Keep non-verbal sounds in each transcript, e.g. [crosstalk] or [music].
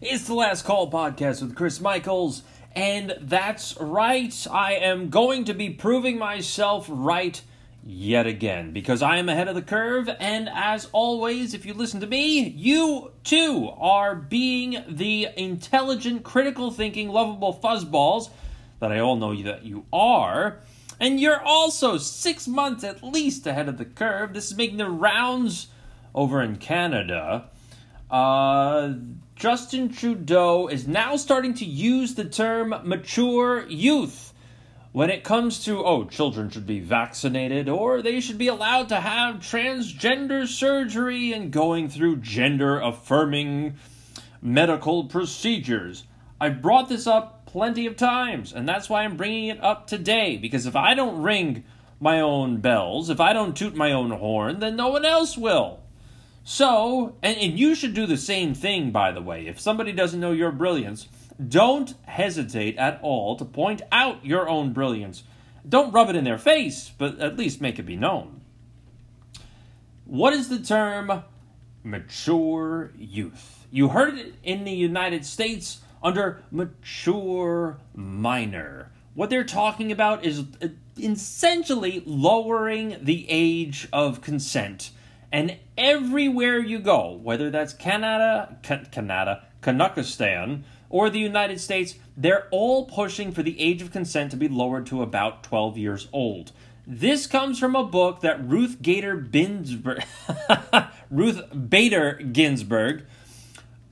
It's the Last Call podcast with Chris Michaels, and that's right, I am going to be proving myself right yet again because I am ahead of the curve, and as always, if you listen to me, you too are being the intelligent, critical thinking, lovable fuzzballs that I all know that you are. And you're also six months at least ahead of the curve. This is making the rounds over in Canada. Uh, Justin Trudeau is now starting to use the term mature youth when it comes to, oh, children should be vaccinated or they should be allowed to have transgender surgery and going through gender affirming medical procedures. I've brought this up plenty of times, and that's why I'm bringing it up today because if I don't ring my own bells, if I don't toot my own horn, then no one else will. So, and, and you should do the same thing, by the way. If somebody doesn't know your brilliance, don't hesitate at all to point out your own brilliance. Don't rub it in their face, but at least make it be known. What is the term mature youth? You heard it in the United States under mature minor. What they're talking about is uh, essentially lowering the age of consent and everywhere you go, whether that's Canada, Canada, Canuckistan, or the United States, they're all pushing for the age of consent to be lowered to about 12 years old. This comes from a book that Ruth Gator Binsberg, [laughs] Ruth Bader Ginsburg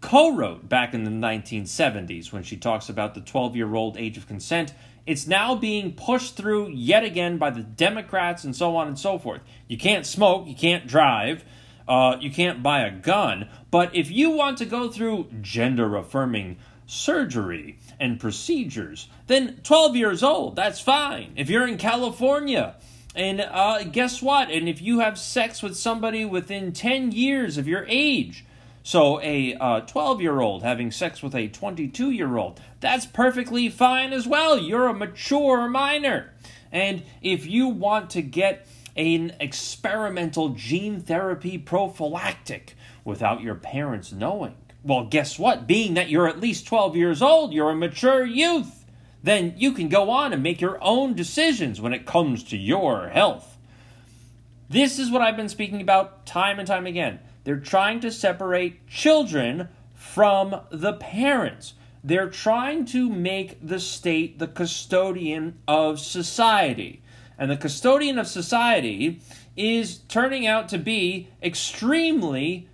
co-wrote back in the 1970s when she talks about the 12-year-old age of consent it's now being pushed through yet again by the Democrats and so on and so forth. You can't smoke, you can't drive, uh, you can't buy a gun, but if you want to go through gender affirming surgery and procedures, then 12 years old, that's fine. If you're in California, and uh, guess what? And if you have sex with somebody within 10 years of your age, so a 12 uh, year old having sex with a 22 year old, that's perfectly fine as well. You're a mature minor. And if you want to get an experimental gene therapy prophylactic without your parents knowing, well, guess what? Being that you're at least 12 years old, you're a mature youth, then you can go on and make your own decisions when it comes to your health. This is what I've been speaking about time and time again. They're trying to separate children from the parents. They're trying to make the state the custodian of society. And the custodian of society is turning out to be extremely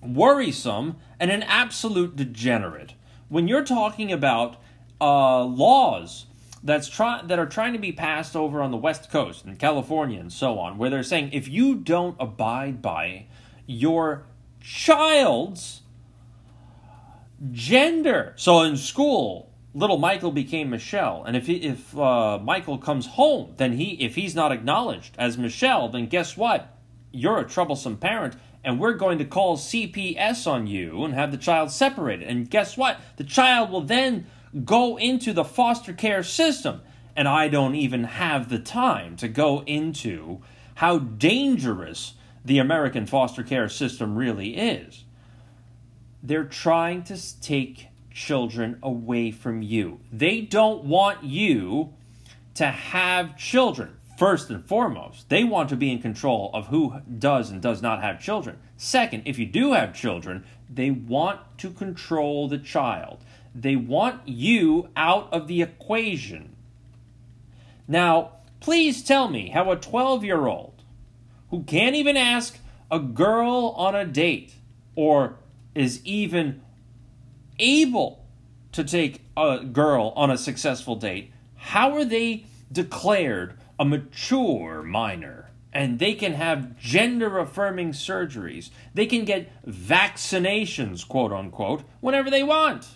worrisome and an absolute degenerate. When you're talking about uh, laws that's try- that are trying to be passed over on the West Coast and California and so on, where they're saying if you don't abide by your child's gender. So in school, little Michael became Michelle, and if he, if uh, Michael comes home, then he if he's not acknowledged as Michelle, then guess what? You're a troublesome parent, and we're going to call CPS on you and have the child separated. And guess what? The child will then go into the foster care system. And I don't even have the time to go into how dangerous the American foster care system really is. They're trying to take children away from you. They don't want you to have children. First and foremost, they want to be in control of who does and does not have children. Second, if you do have children, they want to control the child. They want you out of the equation. Now, please tell me how a 12 year old who can't even ask a girl on a date or is even able to take a girl on a successful date, how are they declared a mature minor? And they can have gender affirming surgeries. They can get vaccinations, quote unquote, whenever they want.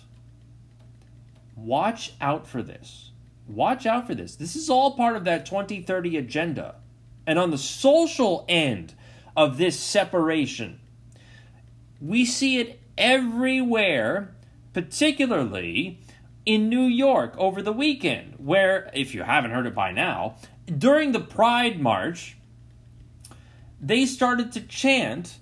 Watch out for this. Watch out for this. This is all part of that 2030 agenda. And on the social end of this separation, we see it everywhere, particularly in New York over the weekend, where, if you haven't heard it by now, during the Pride March, they started to chant,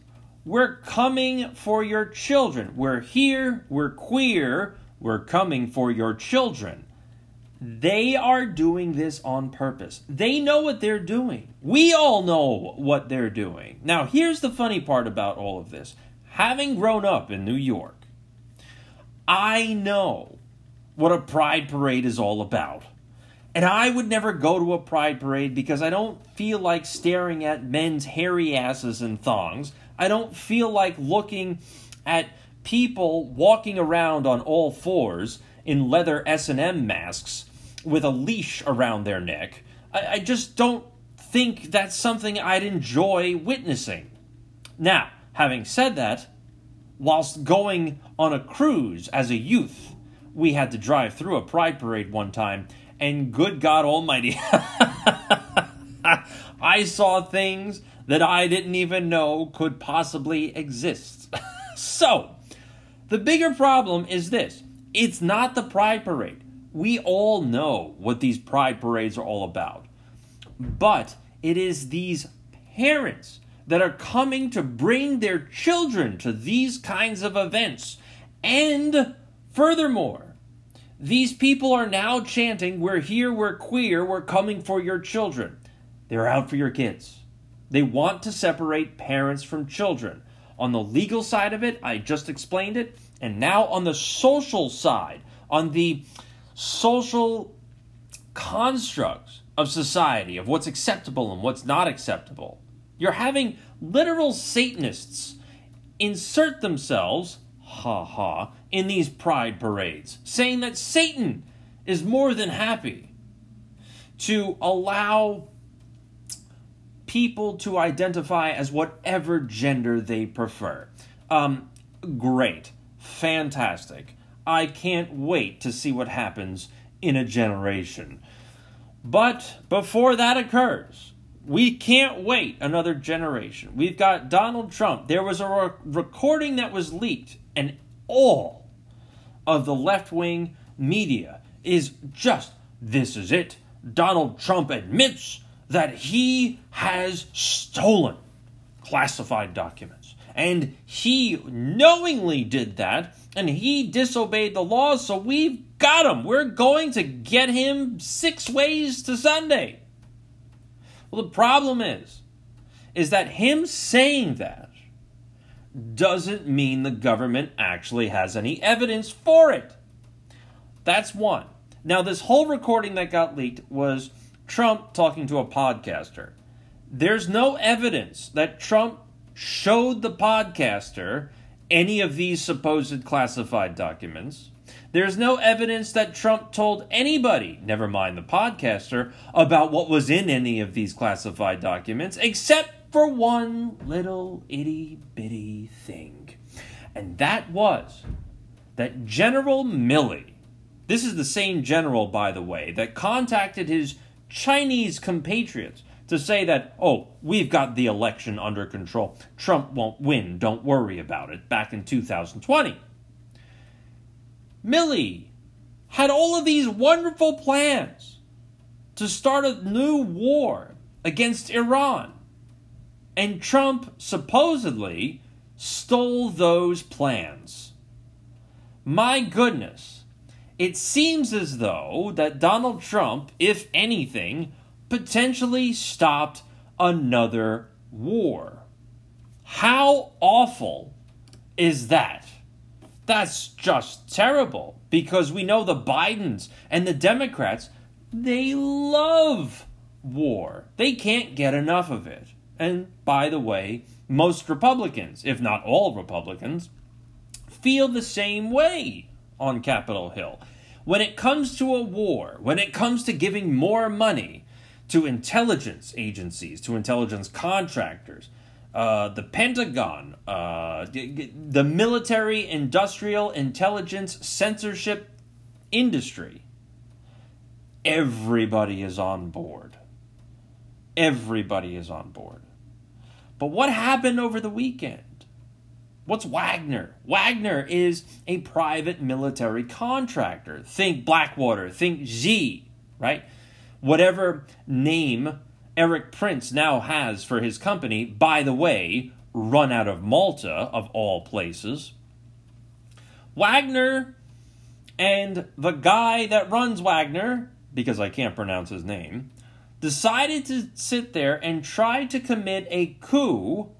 We're coming for your children. We're here, we're queer, we're coming for your children. They are doing this on purpose. They know what they're doing. We all know what they're doing. Now, here's the funny part about all of this. Having grown up in New York, I know what a pride parade is all about. And I would never go to a pride parade because I don't feel like staring at men's hairy asses and thongs. I don't feel like looking at people walking around on all fours in leather S&M masks with a leash around their neck. I, I just don't think that's something I'd enjoy witnessing. Now, having said that, whilst going on a cruise as a youth, we had to drive through a pride parade one time and good God Almighty, [laughs] I saw things that I didn't even know could possibly exist. [laughs] so, the bigger problem is this it's not the Pride Parade. We all know what these Pride Parades are all about. But it is these parents that are coming to bring their children to these kinds of events. And furthermore, these people are now chanting, We're here, we're queer, we're coming for your children. They're out for your kids. They want to separate parents from children. On the legal side of it, I just explained it. And now on the social side, on the social constructs of society, of what's acceptable and what's not acceptable, you're having literal Satanists insert themselves ha ha, in these pride parades, saying that Satan is more than happy to allow people to identify as whatever gender they prefer. Um, great. Fantastic. I can't wait to see what happens in a generation. But before that occurs, we can't wait another generation. We've got Donald Trump. There was a re- recording that was leaked and all of the left wing media is just this is it. Donald Trump admits that he has stolen classified documents. And he knowingly did that, and he disobeyed the laws, so we've got him. We're going to get him six ways to Sunday. Well, the problem is, is that him saying that doesn't mean the government actually has any evidence for it. That's one. Now, this whole recording that got leaked was Trump talking to a podcaster. There's no evidence that Trump showed the podcaster any of these supposed classified documents. There's no evidence that Trump told anybody, never mind the podcaster, about what was in any of these classified documents, except for one little itty bitty thing. And that was that General Milley, this is the same general, by the way, that contacted his Chinese compatriots to say that, oh, we've got the election under control. Trump won't win. Don't worry about it. Back in 2020. Milley had all of these wonderful plans to start a new war against Iran. And Trump supposedly stole those plans. My goodness. It seems as though that Donald Trump, if anything, potentially stopped another war. How awful is that? That's just terrible because we know the Bidens and the Democrats, they love war. They can't get enough of it. And by the way, most Republicans, if not all Republicans, feel the same way on Capitol Hill. When it comes to a war, when it comes to giving more money to intelligence agencies, to intelligence contractors, uh, the Pentagon, uh, the military industrial intelligence censorship industry, everybody is on board. Everybody is on board. But what happened over the weekend? What's Wagner? Wagner is a private military contractor. Think Blackwater, think Xe, right? Whatever name Erik Prince now has for his company, by the way, run out of Malta, of all places. Wagner and the guy that runs Wagner, because I can't pronounce his name, decided to sit there and try to commit a coup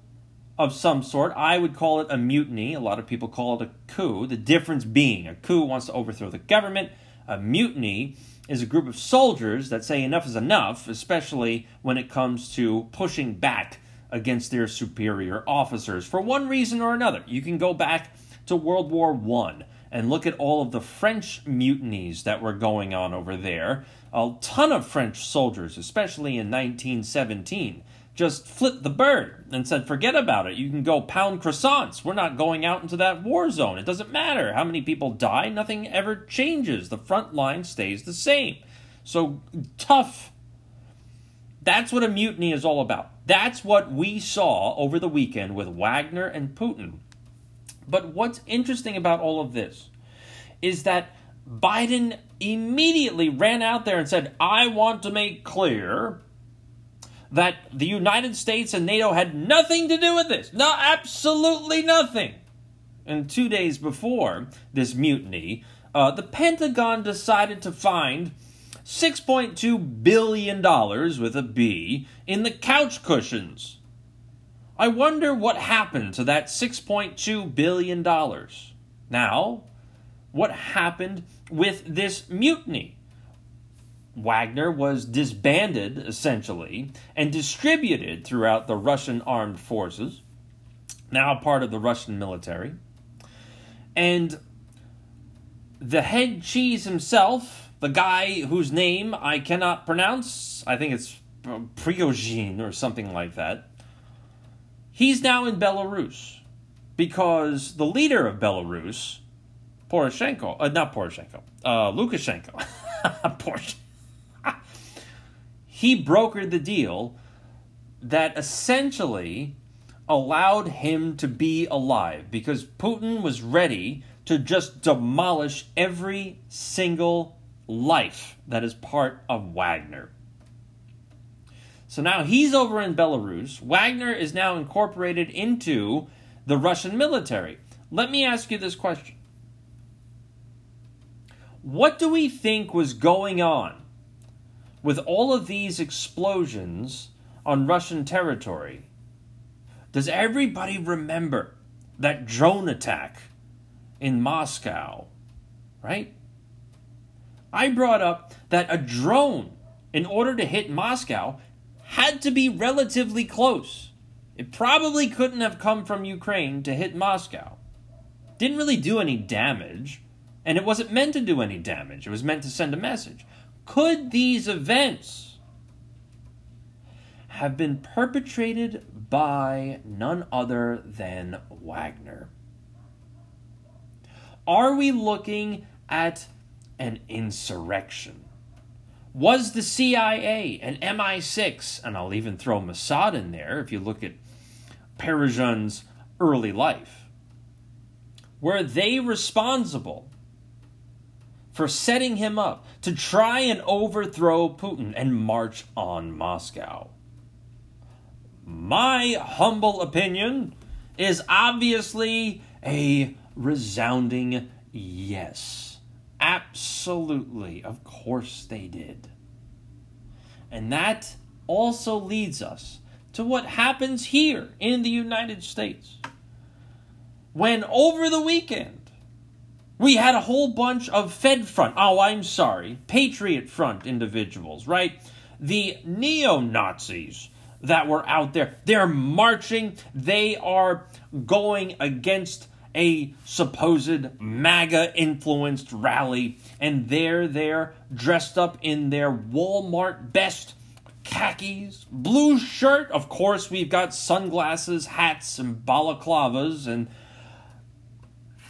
of some sort. I would call it a mutiny. A lot of people call it a coup. The difference being a coup wants to overthrow the government, a mutiny is a group of soldiers that say enough is enough, especially when it comes to pushing back against their superior officers for one reason or another. You can go back to World War I and look at all of the French mutinies that were going on over there. A ton of French soldiers, especially in 1917, just flipped the bird and said, forget about it. You can go pound croissants. We're not going out into that war zone. It doesn't matter how many people die, nothing ever changes. The front line stays the same. So tough. That's what a mutiny is all about. That's what we saw over the weekend with Wagner and Putin. But what's interesting about all of this is that Biden immediately ran out there and said, I want to make clear that the United States and NATO had nothing to do with this. No, absolutely nothing. And two days before this mutiny, uh, the Pentagon decided to find $6.2 billion with a B in the couch cushions. I wonder what happened to that $6.2 billion. Now, what happened with this mutiny? Wagner was disbanded, essentially, and distributed throughout the Russian armed forces, now part of the Russian military. And the head cheese himself, the guy whose name I cannot pronounce, I think it's Prigozhin or something like that, he's now in Belarus because the leader of Belarus, Poroshenko, uh, not Poroshenko, uh, Lukashenko, [laughs] Poroshenko he brokered the deal that essentially allowed him to be alive because Putin was ready to just demolish every single life that is part of Wagner. So now he's over in Belarus. Wagner is now incorporated into the Russian military. Let me ask you this question What do we think was going on with all of these explosions on Russian territory, does everybody remember that drone attack in Moscow? Right? I brought up that a drone, in order to hit Moscow, had to be relatively close. It probably couldn't have come from Ukraine to hit Moscow. Didn't really do any damage, and it wasn't meant to do any damage. It was meant to send a message. Could these events have been perpetrated by none other than Wagner? Are we looking at an insurrection? Was the CIA and MI6, and I'll even throw Mossad in there if you look at Perezhin's early life, were they responsible for setting him up to try and overthrow Putin and march on Moscow. My humble opinion is obviously a resounding yes. Absolutely. Of course they did. And that also leads us to what happens here in the United States. When over the weekend, we had a whole bunch of Fed Front, oh, I'm sorry, Patriot Front individuals, right? The neo Nazis that were out there. They're marching, they are going against a supposed MAGA influenced rally, and they're there dressed up in their Walmart best khakis, blue shirt. Of course, we've got sunglasses, hats, and balaclavas, and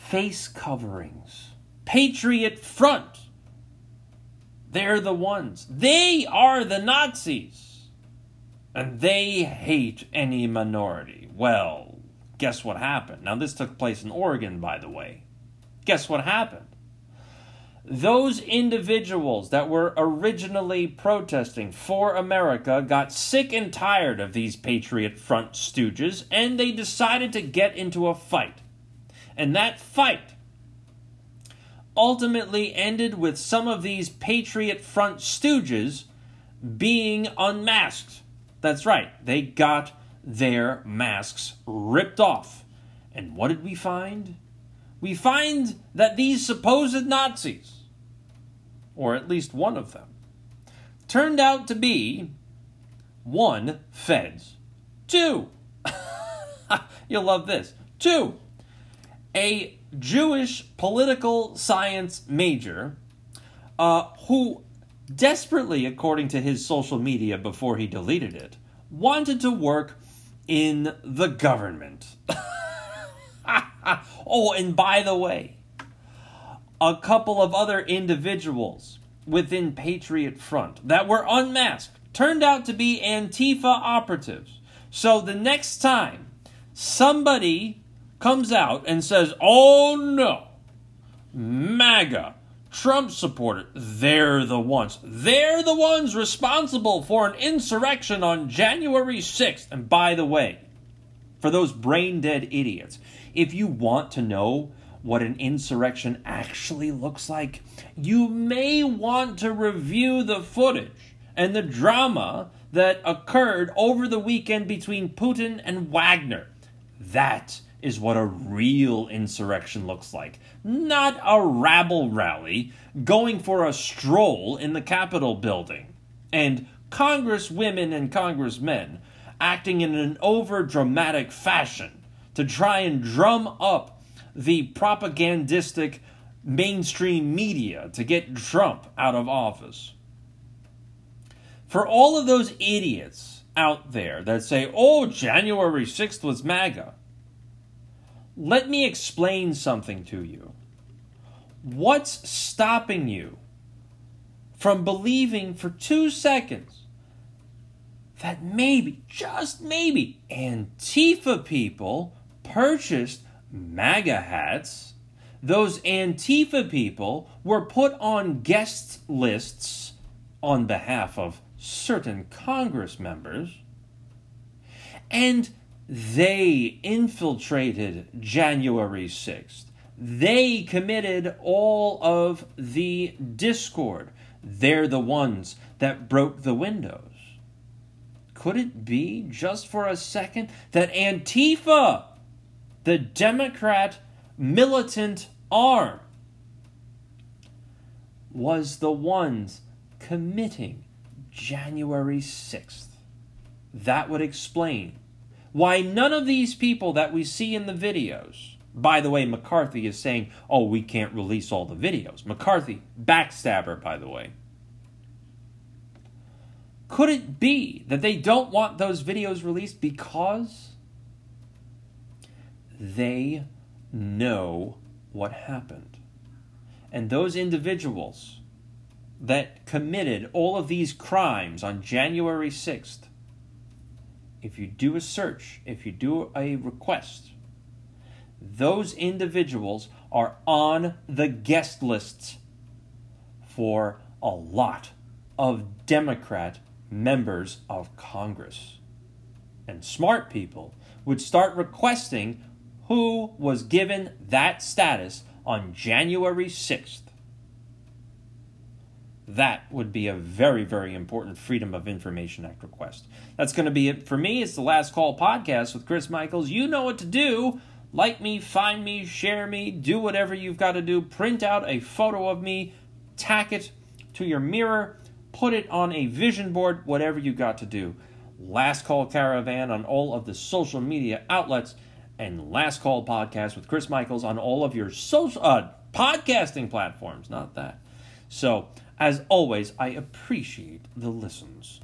face coverings. Patriot Front. They're the ones. They are the Nazis. And they hate any minority. Well, guess what happened? Now, this took place in Oregon, by the way. Guess what happened? those individuals that were originally protesting for America got sick and tired of these Patriot Front stooges and they decided to get into a fight. And that fight ultimately ended with some of these Patriot Front stooges being unmasked. That's right, they got their masks ripped off. And what did we find? We find that these supposed Nazis, or at least one of them, turned out to be one, feds, two, [laughs] you'll love this, two, a Jewish political science major uh, who desperately, according to his social media before he deleted it, wanted to work in the government. [laughs] oh, and by the way, a couple of other individuals within Patriot Front that were unmasked turned out to be Antifa operatives. So the next time somebody comes out and says, oh no, MAGA, Trump supporter, they're the ones. They're the ones responsible for an insurrection on January 6th. And by the way, for those brain dead idiots, if you want to know what an insurrection actually looks like, you may want to review the footage and the drama that occurred over the weekend between Putin and Wagner. That is what a real insurrection looks like. Not a rabble rally going for a stroll in the Capitol building. And congresswomen and congressmen acting in an over dramatic fashion to try and drum up the propagandistic mainstream media to get Trump out of office. For all of those idiots out there that say, oh, January 6th was MAGA, let me explain something to you. What's stopping you from believing for two seconds that maybe, just maybe, Antifa people purchased MAGA hats? Those Antifa people were put on guest lists on behalf of certain Congress members. And they infiltrated January 6th. They committed all of the discord. They're the ones that broke the windows. Could it be, just for a second, that Antifa, the Democrat militant arm, was the ones committing January 6th? That would explain why none of these people that we see in the videos, by the way, McCarthy is saying, oh, we can't release all the videos. McCarthy, backstabber, by the way. Could it be that they don't want those videos released because they know what happened? And those individuals that committed all of these crimes on January 6th if you do a search, if you do a request, those individuals are on the guest lists for a lot of Democrat members of Congress. And smart people would start requesting who was given that status on January 6th that would be a very, very important Freedom of Information Act request. That's going to be it for me. It's the Last Call podcast with Chris Michaels. You know what to do. Like me, find me, share me, do whatever you've got to do. Print out a photo of me, tack it to your mirror, put it on a vision board, whatever you've got to do. Last Call Caravan on all of the social media outlets, and Last Call Podcast with Chris Michaels on all of your social uh, podcasting platforms. Not that. So, as always, I appreciate the listens.